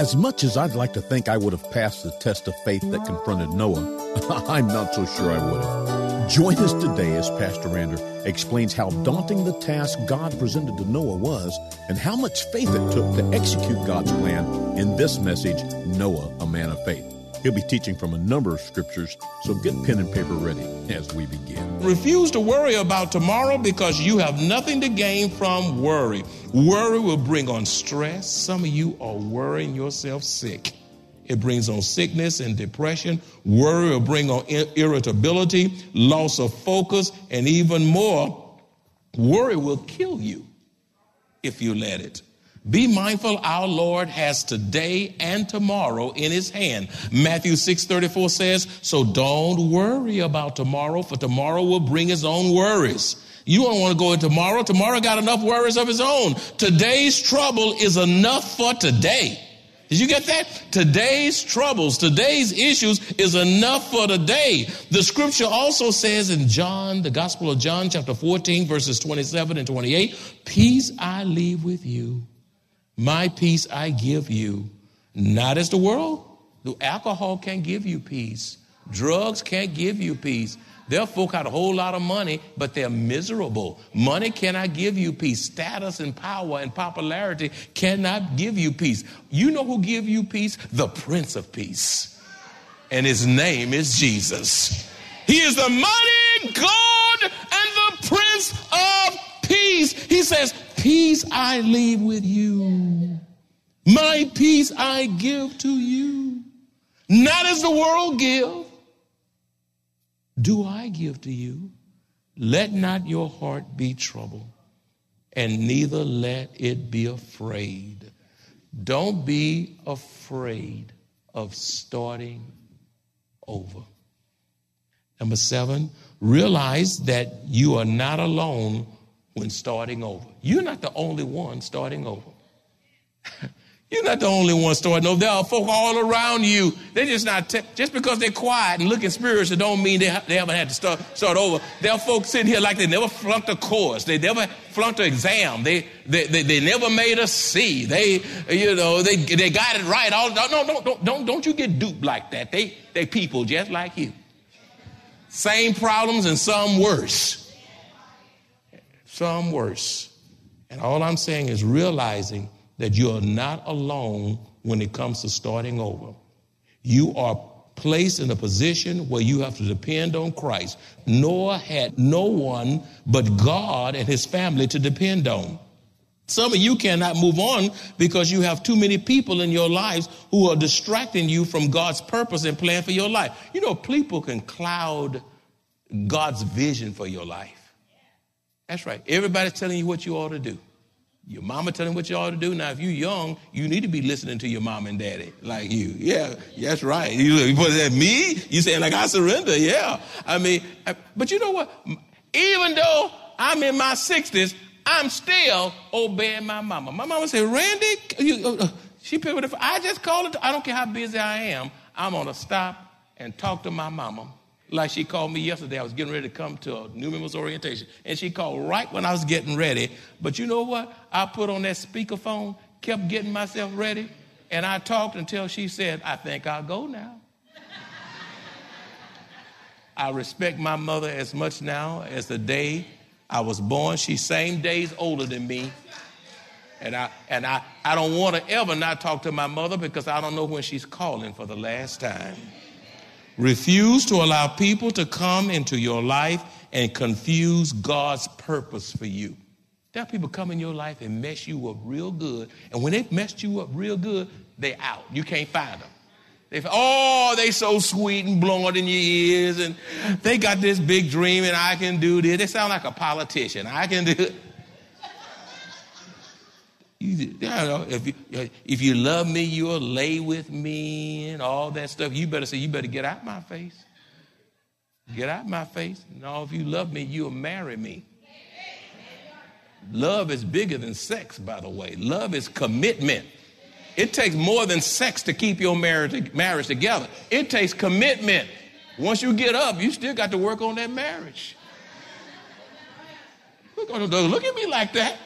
As much as I'd like to think I would have passed the test of faith that confronted Noah, I'm not so sure I would have. Join us today as Pastor Rander explains how daunting the task God presented to Noah was and how much faith it took to execute God's plan in this message, Noah, a man of faith. He'll be teaching from a number of scriptures, so get pen and paper ready as we begin. Refuse to worry about tomorrow because you have nothing to gain from worry. Worry will bring on stress. Some of you are worrying yourself sick. It brings on sickness and depression. Worry will bring on irritability, loss of focus, and even more, worry will kill you if you let it. Be mindful our Lord has today and tomorrow in his hand. Matthew 6:34 says, "So don't worry about tomorrow, for tomorrow will bring its own worries." You don't want to go in tomorrow. Tomorrow got enough worries of its own. Today's trouble is enough for today. Did you get that? Today's troubles, today's issues is enough for today. The scripture also says in John, the Gospel of John, chapter 14, verses 27 and 28, Peace I leave with you. My peace I give you, not as the world. The alcohol can't give you peace. Drugs can't give you peace. There are folk got a whole lot of money, but they're miserable. Money cannot give you peace. Status and power and popularity cannot give you peace. You know who give you peace? The Prince of Peace. And his name is Jesus. He is the mighty God and the Prince of Peace. He says, Peace I leave with you. My peace I give to you. Not as the world give, do I give to you. Let not your heart be troubled, and neither let it be afraid. Don't be afraid of starting over. Number seven, realize that you are not alone when starting over. You're not the only one starting over. You're not the only one starting over. There are folk all around you. They're just not, te- just because they're quiet and looking spiritual don't mean they, ha- they haven't had to start, start over. There are folks sitting here like they never flunked a course. They never flunked an exam. They, they, they, they never made a C. They, you know, they, they got it right. All, no, no, don't, don't, don't you get duped like that. They, they people just like you. Same problems and some worse some worse. And all I'm saying is realizing that you're not alone when it comes to starting over. You are placed in a position where you have to depend on Christ. Noah had no one but God and his family to depend on. Some of you cannot move on because you have too many people in your lives who are distracting you from God's purpose and plan for your life. You know, people can cloud God's vision for your life. That's right. Everybody's telling you what you ought to do. Your mama telling what you ought to do. Now, if you're young, you need to be listening to your mom and daddy like you. Yeah, that's right. You, put that me? You saying like I surrender? Yeah. I mean, but you know what? Even though I'm in my 60s, I'm still obeying my mama. My mama said, Randy, you, uh, uh she picked up the I just called it. I don't care how busy I am. I'm going to stop and talk to my mama like she called me yesterday. I was getting ready to come to a new members orientation, and she called right when I was getting ready. But you know what? I put on that speakerphone, kept getting myself ready, and I talked until she said, I think I'll go now. I respect my mother as much now as the day I was born. She's same days older than me. And I and I, I don't want to ever not talk to my mother because I don't know when she's calling for the last time. Refuse to allow people to come into your life and confuse God's purpose for you. There are people come in your life and mess you up real good. And when they've messed you up real good, they out. You can't find them. They, oh, they so sweet and blowing in your ears, and they got this big dream, and I can do this. They sound like a politician. I can do it. You, you know, if you, if you love me, you'll lay with me and all that stuff. You better say, you better get out my face. Get out my face. No, if you love me, you'll marry me. Love is bigger than sex, by the way. Love is commitment. It takes more than sex to keep your marriage, marriage together. It takes commitment. Once you get up, you still got to work on that marriage. Look at me like that.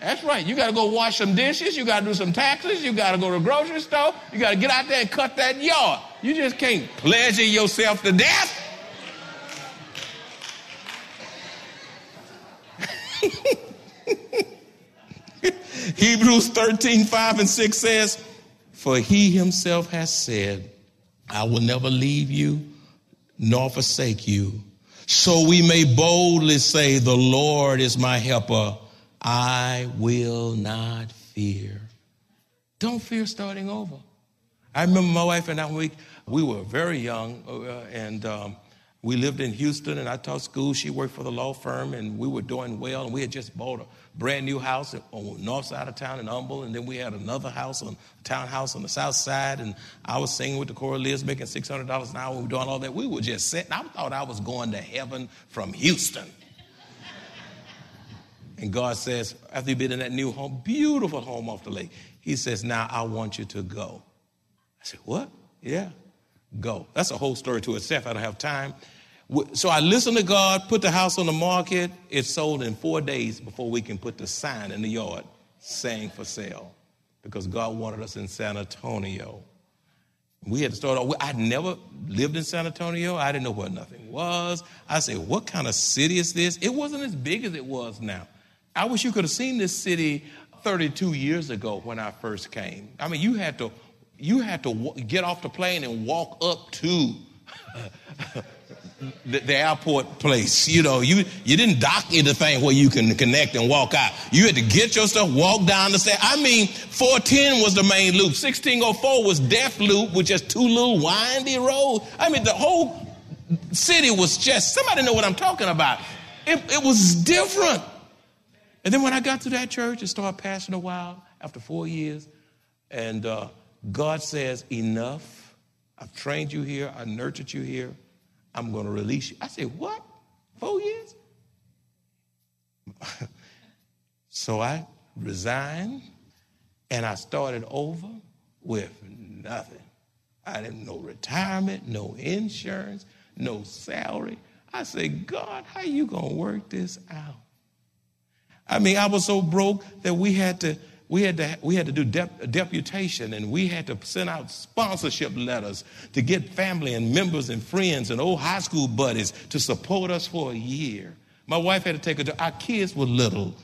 That's right. You got to go wash some dishes. You got to do some taxes. You got to go to the grocery store. You got to get out there and cut that yard. You just can't pleasure yourself to death. Hebrews 13, 5 and 6 says, For he himself has said, I will never leave you nor forsake you. So we may boldly say, The Lord is my helper. I will not fear. Don't fear starting over. I remember my wife and I, we, we were very young, uh, and um, we lived in Houston, and I taught school. She worked for the law firm, and we were doing well. And we had just bought a brand new house on the north side of town in Humble, and then we had another house on a townhouse on the south side. And I was singing with the Liz, making six hundred dollars an hour. We were doing all that. We were just sitting. I thought I was going to heaven from Houston. And God says, after you've been in that new home, beautiful home off the lake, He says, "Now I want you to go." I said, "What? Yeah." go. That's a whole story to itself. I don't have time. So I listened to God, put the house on the market. It sold in four days before we can put the sign in the yard saying for sale because God wanted us in San Antonio. We had to start off. I'd never lived in San Antonio. I didn't know where nothing was. I said, What kind of city is this? It wasn't as big as it was now. I wish you could have seen this city 32 years ago when I first came. I mean, you had to you had to w- get off the plane and walk up to the, the, airport place. You know, you, you didn't dock anything where you can connect and walk out. You had to get your stuff, walk down the stairs. I mean, 410 was the main loop. 1604 was Death Loop with just two little windy roads. I mean, the whole city was just, somebody know what I'm talking about. It, it was different. And then when I got to that church and started passing a while after four years, and uh, God says, Enough. I've trained you here. I nurtured you here. I'm going to release you. I said, What? Four years? so I resigned and I started over with nothing. I didn't know retirement, no insurance, no salary. I said, God, how you gonna work this out? I mean, I was so broke that we had to we had to, we had to do dep- deputation and we had to send out sponsorship letters to get family and members and friends and old high school buddies to support us for a year. My wife had to take her, our kids were little.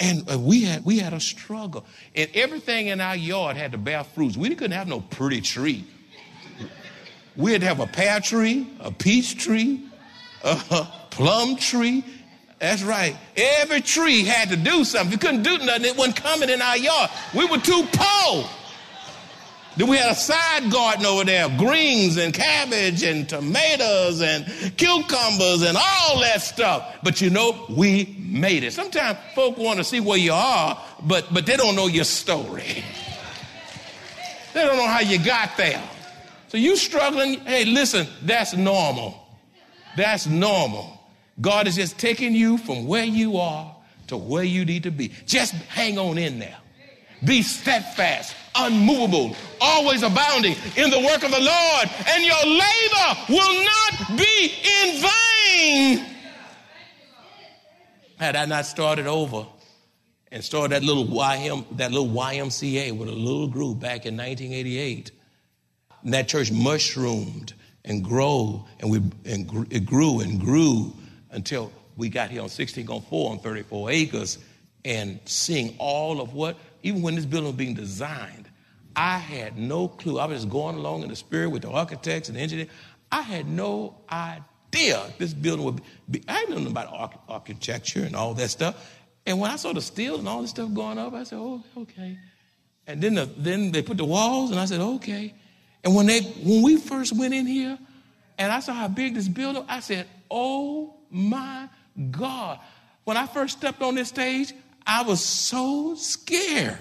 And uh, we had, we had a struggle. And everything in our yard had to bear fruits. We couldn't have no pretty tree. We had to have a pear tree, a peach tree, a plum tree, that's right. Every tree had to do something. If you couldn't do nothing, it wasn't coming in our yard. We were too poor. Then we had a side garden over there, of greens and cabbage and tomatoes and cucumbers and all that stuff. But you know, we made it. Sometimes folk want to see where you are, but, but they don't know your story. They don't know how you got there. So you struggling, hey, listen, that's normal. That's normal. God is just taking you from where you are to where you need to be. Just hang on in there. Be steadfast, unmovable, always abounding in the work of the Lord, and your labor will not be in vain. Had I not started over and started that little YM, that little YMCA with a little group back in 1988, and that church mushroomed and grew, and we and it grew and grew until we got here on 16 on 4 on 34 acres and seeing all of what, even when this building was being designed, I had no clue. I was just going along in the spirit with the architects and the engineers. I had no idea this building would be. I didn't know about architecture and all that stuff. And when I saw the steel and all this stuff going up, I said, oh, okay. And then, the, then they put the walls, and I said, okay. And when they when we first went in here, and I saw how big this building, I said, oh my God. When I first stepped on this stage, I was so scared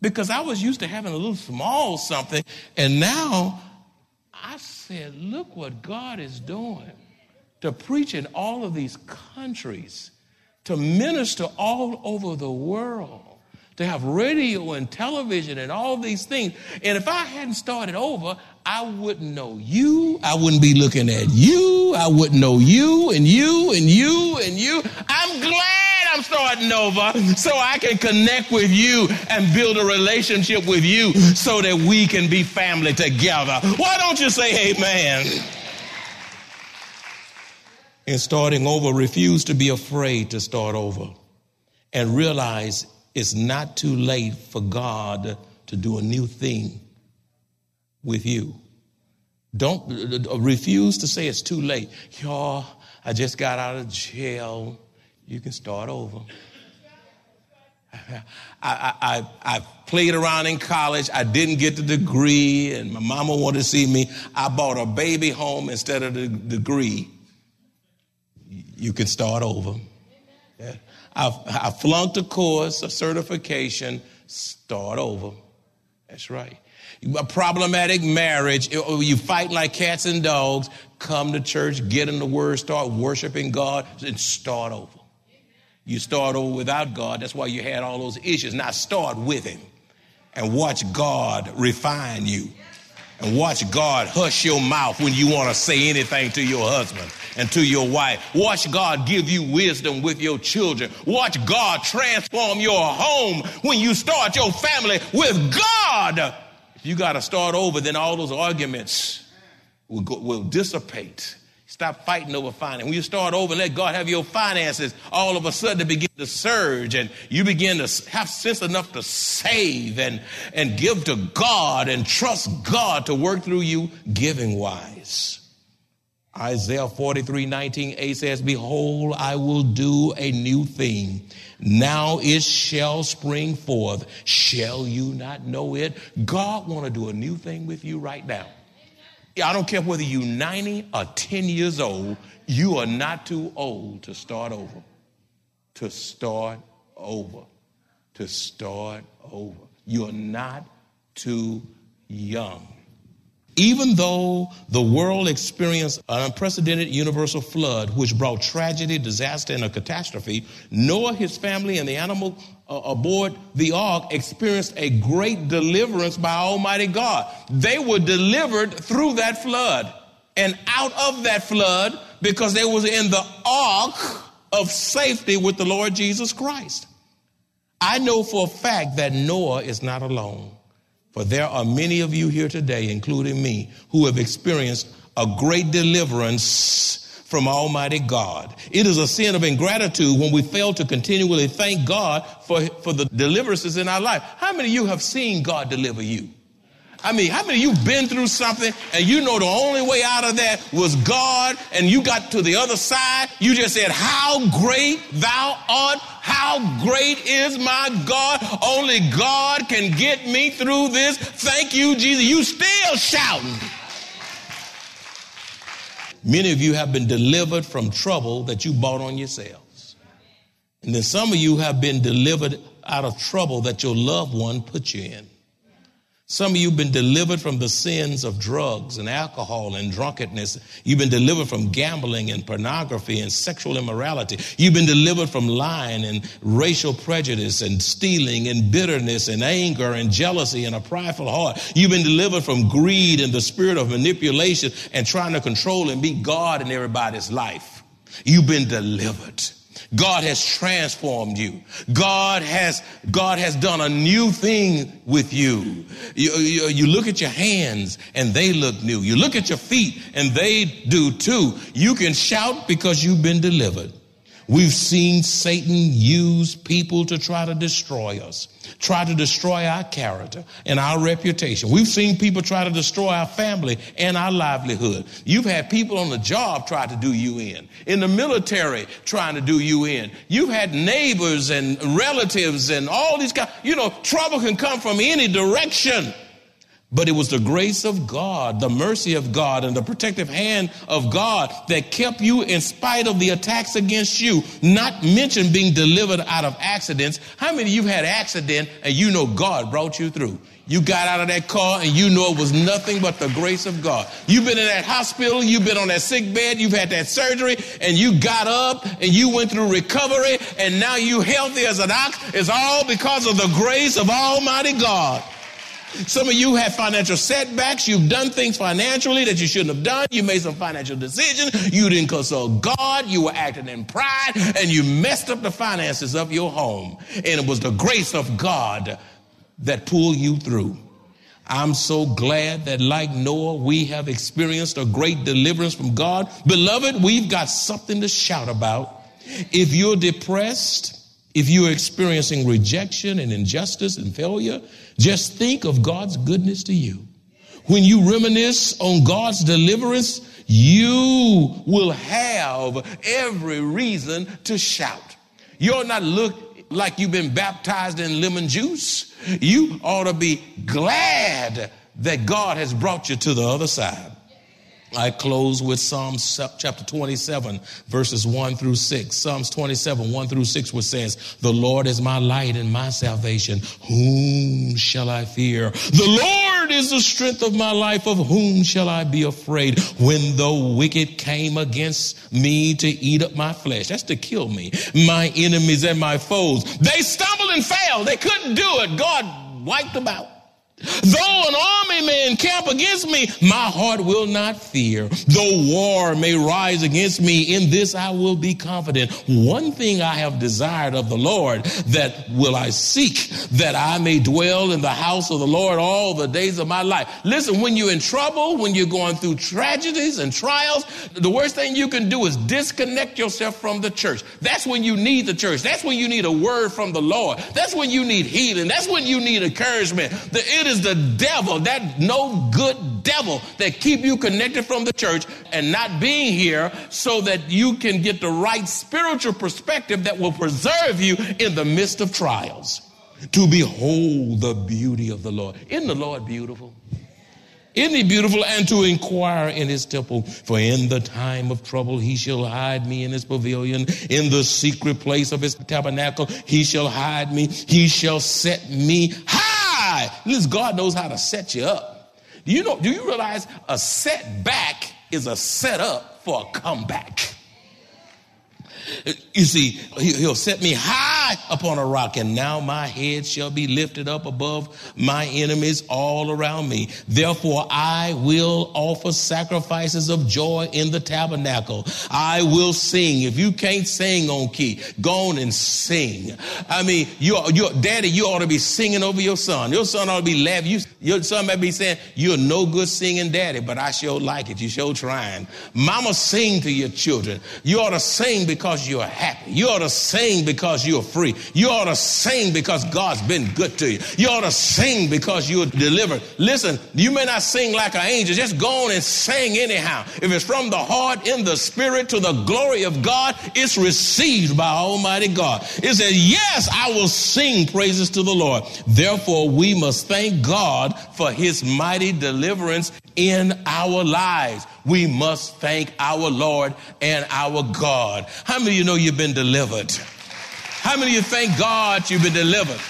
because I was used to having a little small something. And now I said, look what God is doing to preach in all of these countries, to minister all over the world to have radio and television and all these things. And if I hadn't started over, I wouldn't know you. I wouldn't be looking at you. I wouldn't know you and you and you and you. I'm glad I'm starting over so I can connect with you and build a relationship with you so that we can be family together. Why don't you say amen? In starting over, refuse to be afraid to start over and realize it's not too late for God to do a new thing with you. Don't refuse to say it's too late. Y'all, I just got out of jail. You can start over. I, I, I, played around in college. I didn't get the degree, and my mama wanted to see me. I bought a baby home instead of the degree. You can start over. Yeah. I, I flunked a course, a certification, start over. That's right. A problematic marriage, you fight like cats and dogs, come to church, get in the word, start worshiping God, and start over. You start over without God, that's why you had all those issues. Now start with Him and watch God refine you. And watch God hush your mouth when you want to say anything to your husband and to your wife. Watch God give you wisdom with your children. Watch God transform your home when you start your family with God. If you got to start over, then all those arguments will, go, will dissipate. Stop fighting over finance. When you start over and let God have your finances, all of a sudden they begin to surge and you begin to have sense enough to save and, and give to God and trust God to work through you giving wise. Isaiah 43 19a says, Behold, I will do a new thing. Now it shall spring forth. Shall you not know it? God want to do a new thing with you right now. I don't care whether you're 90 or 10 years old, you are not too old to start over. To start over. To start over. You're not too young. Even though the world experienced an unprecedented universal flood, which brought tragedy, disaster, and a catastrophe, Noah, his family, and the animal uh, aboard the ark experienced a great deliverance by Almighty God. They were delivered through that flood and out of that flood because they was in the ark of safety with the Lord Jesus Christ. I know for a fact that Noah is not alone. For there are many of you here today, including me, who have experienced a great deliverance from Almighty God. It is a sin of ingratitude when we fail to continually thank God for, for the deliverances in our life. How many of you have seen God deliver you? I mean, how many of you been through something and you know the only way out of that was God and you got to the other side? You just said, How great thou art! How great is my God! Only God can get me through this. Thank you, Jesus. You still shouting. Many of you have been delivered from trouble that you bought on yourselves. And then some of you have been delivered out of trouble that your loved one put you in. Some of you have been delivered from the sins of drugs and alcohol and drunkenness. You've been delivered from gambling and pornography and sexual immorality. You've been delivered from lying and racial prejudice and stealing and bitterness and anger and jealousy and a prideful heart. You've been delivered from greed and the spirit of manipulation and trying to control and be God in everybody's life. You've been delivered. God has transformed you. God has, God has done a new thing with you. You, you. you, look at your hands and they look new. You look at your feet and they do too. You can shout because you've been delivered. We've seen Satan use people to try to destroy us, try to destroy our character and our reputation. We've seen people try to destroy our family and our livelihood. You've had people on the job try to do you in, in the military trying to do you in. You've had neighbors and relatives and all these guys. You know, trouble can come from any direction. But it was the grace of God, the mercy of God, and the protective hand of God that kept you in spite of the attacks against you, not mention being delivered out of accidents. How many of you had accident and you know God brought you through? You got out of that car and you know it was nothing but the grace of God. You've been in that hospital, you've been on that sick bed, you've had that surgery, and you got up and you went through recovery, and now you healthy as an ox. It's all because of the grace of Almighty God. Some of you have financial setbacks. You've done things financially that you shouldn't have done. You made some financial decisions. You didn't consult God. You were acting in pride and you messed up the finances of your home. And it was the grace of God that pulled you through. I'm so glad that, like Noah, we have experienced a great deliverance from God. Beloved, we've got something to shout about. If you're depressed, if you're experiencing rejection and injustice and failure, just think of God's goodness to you. When you reminisce on God's deliverance, you will have every reason to shout. You'll not look like you've been baptized in lemon juice. You ought to be glad that God has brought you to the other side. I close with Psalms chapter 27, verses 1 through 6. Psalms 27, 1 through 6, which says, The Lord is my light and my salvation. Whom shall I fear? The Lord is the strength of my life. Of whom shall I be afraid? When the wicked came against me to eat up my flesh, that's to kill me, my enemies and my foes, they stumbled and fell. They couldn't do it. God wiped them out. Though an army may encamp against me, my heart will not fear. Though war may rise against me, in this I will be confident. One thing I have desired of the Lord, that will I seek, that I may dwell in the house of the Lord all the days of my life. Listen, when you're in trouble, when you're going through tragedies and trials, the worst thing you can do is disconnect yourself from the church. That's when you need the church. That's when you need a word from the Lord. That's when you need healing. That's when you need encouragement. The, it is the devil, that no good devil that keep you connected from the church and not being here so that you can get the right spiritual perspective that will preserve you in the midst of trials. To behold the beauty of the Lord. Isn't the Lord beautiful? Isn't he beautiful? And to inquire in his temple. For in the time of trouble he shall hide me in his pavilion. In the secret place of his tabernacle he shall hide me. He shall set me high high. Listen, God knows how to set you up. Do you know, do you realize a setback is a setup for a comeback? You see, he'll set me high upon a rock, and now my head shall be lifted up above my enemies all around me. Therefore, I will offer sacrifices of joy in the tabernacle. I will sing. If you can't sing on key, go on and sing. I mean, your, your daddy, you ought to be singing over your son. Your son ought to be laughing. You, your son might be saying, You're no good singing, daddy, but I sure like it. You sure trying. Mama, sing to your children. You ought to sing because because you're happy. You ought to sing because you're free. You ought to sing because God's been good to you. You ought to sing because you're delivered. Listen, you may not sing like an angel. Just go on and sing anyhow. If it's from the heart in the spirit to the glory of God, it's received by Almighty God. It says, yes, I will sing praises to the Lord. Therefore, we must thank God for his mighty deliverance in our lives we must thank our Lord and our God. How many of you know you've been delivered? How many of you thank God you've been delivered?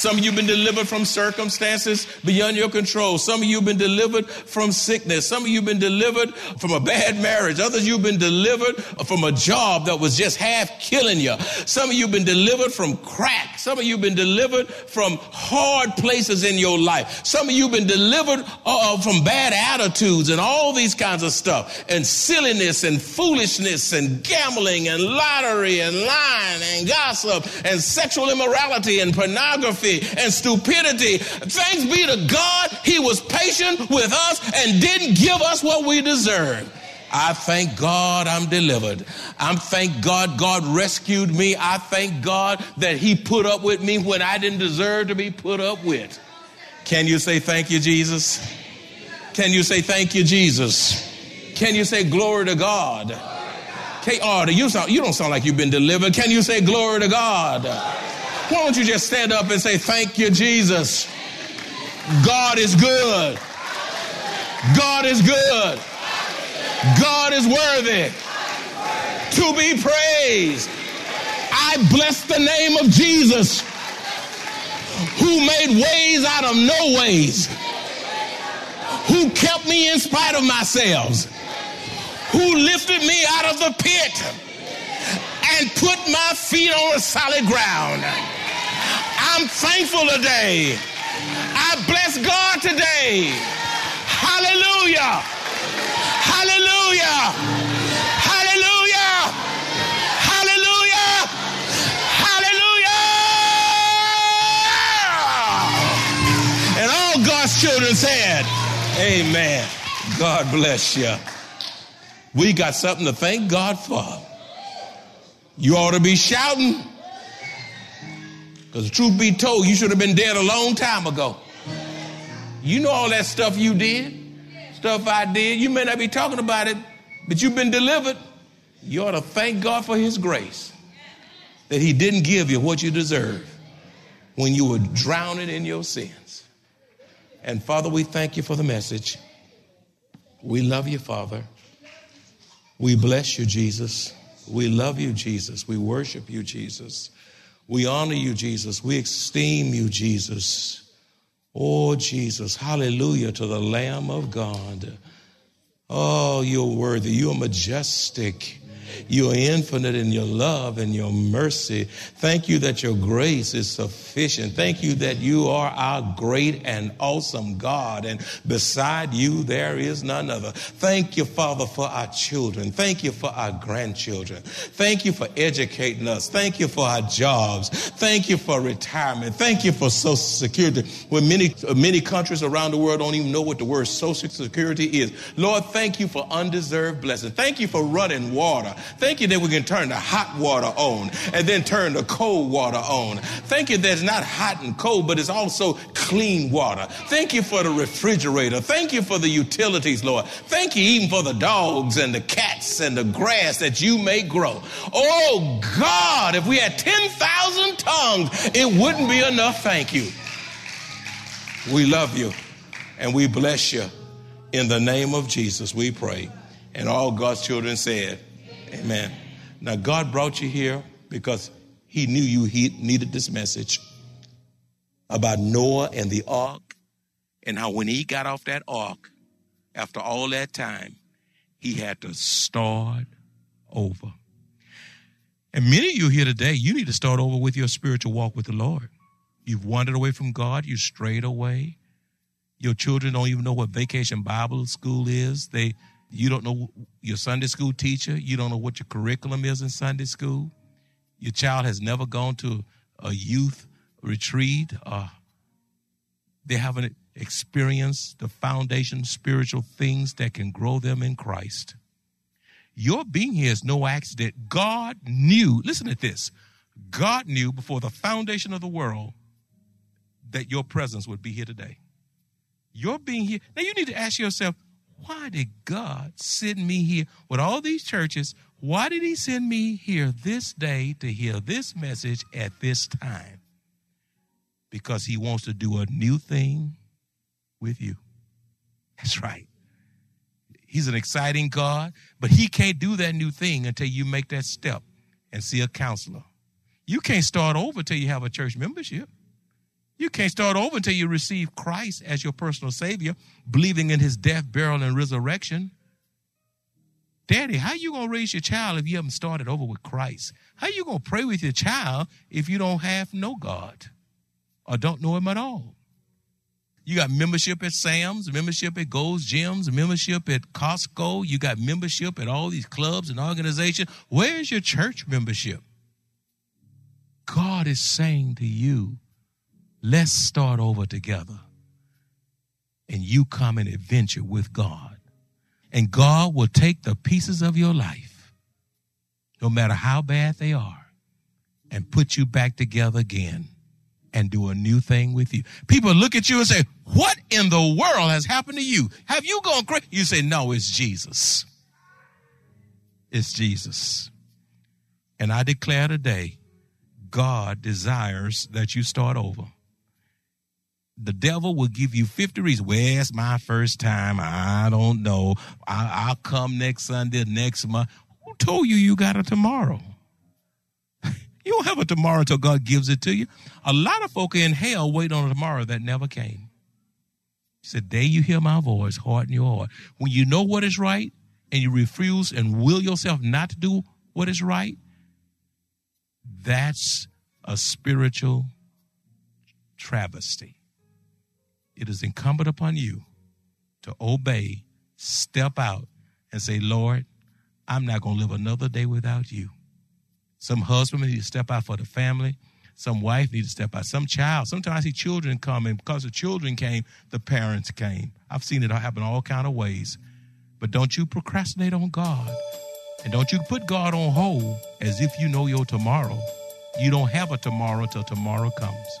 Some of you have been delivered from circumstances beyond your control. Some of you have been delivered from sickness. Some of you have been delivered from a bad marriage. Others you have been delivered from a job that was just half killing you. Some of you have been delivered from crack. Some of you have been delivered from hard places in your life. Some of you have been delivered uh, from bad attitudes and all these kinds of stuff and silliness and foolishness and gambling and lottery and lying and gossip and sexual immorality and pornography and stupidity. Thanks be to God, He was patient with us and didn't give us what we deserved. I thank God I'm delivered. I thank God God rescued me. I thank God that He put up with me when I didn't deserve to be put up with. Can you say thank you, Jesus? Can you say thank you, Jesus? Can you say glory to God? K R, you, sound, you don't sound like you've been delivered. Can you say glory to God? Why don't you just stand up and say, Thank you, Jesus? God is good. God is good. God is worthy to be praised. I bless the name of Jesus who made ways out of no ways, who kept me in spite of myself, who lifted me out of the pit and put my feet on solid ground. I'm thankful today. I bless God today. Hallelujah. Hallelujah. Hallelujah. Hallelujah. Hallelujah. And all God's children said, Amen. God bless you. We got something to thank God for. You ought to be shouting. Because truth be told, you should have been dead a long time ago. You know all that stuff you did, stuff I did. You may not be talking about it, but you've been delivered. You ought to thank God for His grace that He didn't give you what you deserve when you were drowning in your sins. And Father, we thank you for the message. We love you, Father. We bless you, Jesus. We love you, Jesus. We worship you, Jesus. We honor you, Jesus. We esteem you, Jesus. Oh, Jesus. Hallelujah to the Lamb of God. Oh, you're worthy. You're majestic. You are infinite in your love and your mercy. Thank you that your grace is sufficient. Thank you that you are our great and awesome God, and beside you there is none other. Thank you, Father, for our children. Thank you for our grandchildren. Thank you for educating us. Thank you for our jobs. Thank you for retirement. Thank you for Social Security. When many uh, many countries around the world don't even know what the word Social Security is. Lord, thank you for undeserved blessing. Thank you for running water. Thank you that we can turn the hot water on and then turn the cold water on. Thank you that it's not hot and cold, but it's also clean water. Thank you for the refrigerator. Thank you for the utilities, Lord. Thank you even for the dogs and the cats and the grass that you may grow. Oh God, if we had 10,000 tongues, it wouldn't be enough. Thank you. We love you and we bless you. In the name of Jesus, we pray. And all God's children said, Amen. Now, God brought you here because He knew you he needed this message about Noah and the ark, and how when he got off that ark, after all that time, he had to start over. And many of you here today, you need to start over with your spiritual walk with the Lord. You've wandered away from God, you strayed away. Your children don't even know what vacation Bible school is. They you don't know your Sunday school teacher. You don't know what your curriculum is in Sunday school. Your child has never gone to a youth retreat. Uh, they haven't experienced the foundation spiritual things that can grow them in Christ. Your being here is no accident. God knew, listen to this God knew before the foundation of the world that your presence would be here today. Your being here. Now you need to ask yourself, why did God send me here with all these churches? Why did He send me here this day to hear this message at this time? Because He wants to do a new thing with you. That's right. He's an exciting God, but He can't do that new thing until you make that step and see a counselor. You can't start over till you have a church membership. You can't start over until you receive Christ as your personal Savior, believing in His death, burial, and resurrection. Daddy, how you gonna raise your child if you haven't started over with Christ? How you gonna pray with your child if you don't have no God or don't know Him at all? You got membership at Sam's, membership at Gold's Gyms, membership at Costco. You got membership at all these clubs and organizations. Where is your church membership? God is saying to you, let's start over together. And you come and adventure with God. And God will take the pieces of your life, no matter how bad they are, and put you back together again and do a new thing with you. People look at you and say, What in the world has happened to you? Have you gone crazy? You say, No, it's Jesus. It's Jesus. And I declare today, God desires that you start over. The devil will give you 50 reasons. Where's my first time? I don't know. I, will come next Sunday, next month. Who told you you got a tomorrow? you don't have a tomorrow until God gives it to you. A lot of folk in hell wait on a tomorrow that never came. He said, Day you hear my voice, harden your heart. When you know what is right and you refuse and will yourself not to do what is right, that's a spiritual travesty. It is incumbent upon you to obey, step out, and say, Lord, I'm not going to live another day without you. Some husband need to step out for the family. Some wife need to step out. Some child. Sometimes see children come, and because the children came, the parents came. I've seen it happen all kind of ways. But don't you procrastinate on God. And don't you put God on hold as if you know your tomorrow. You don't have a tomorrow till tomorrow comes.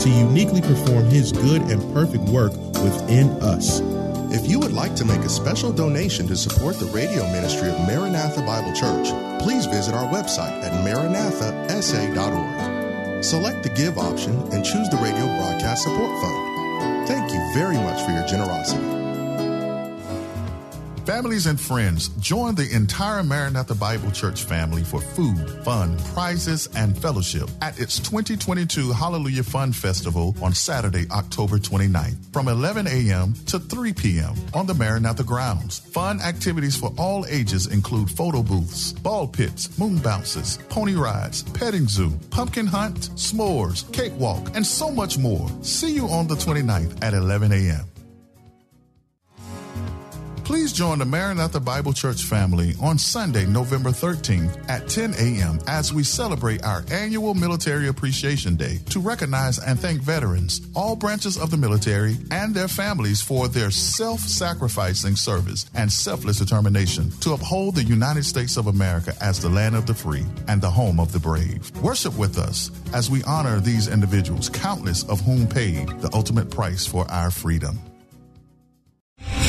to uniquely perform His good and perfect work within us. If you would like to make a special donation to support the radio ministry of Maranatha Bible Church, please visit our website at maranathasa.org. Select the Give option and choose the Radio Broadcast Support Fund. Thank you very much for your generosity. Families and friends, join the entire Maranatha Bible Church family for food, fun, prizes, and fellowship at its 2022 Hallelujah Fun Festival on Saturday, October 29th from 11 a.m. to 3 p.m. on the Maranatha grounds. Fun activities for all ages include photo booths, ball pits, moon bounces, pony rides, petting zoo, pumpkin hunt, s'mores, cakewalk, and so much more. See you on the 29th at 11 a.m. Please join the Maranatha Bible Church family on Sunday, November 13th at 10 a.m. as we celebrate our annual Military Appreciation Day to recognize and thank veterans, all branches of the military, and their families for their self sacrificing service and selfless determination to uphold the United States of America as the land of the free and the home of the brave. Worship with us as we honor these individuals, countless of whom paid the ultimate price for our freedom.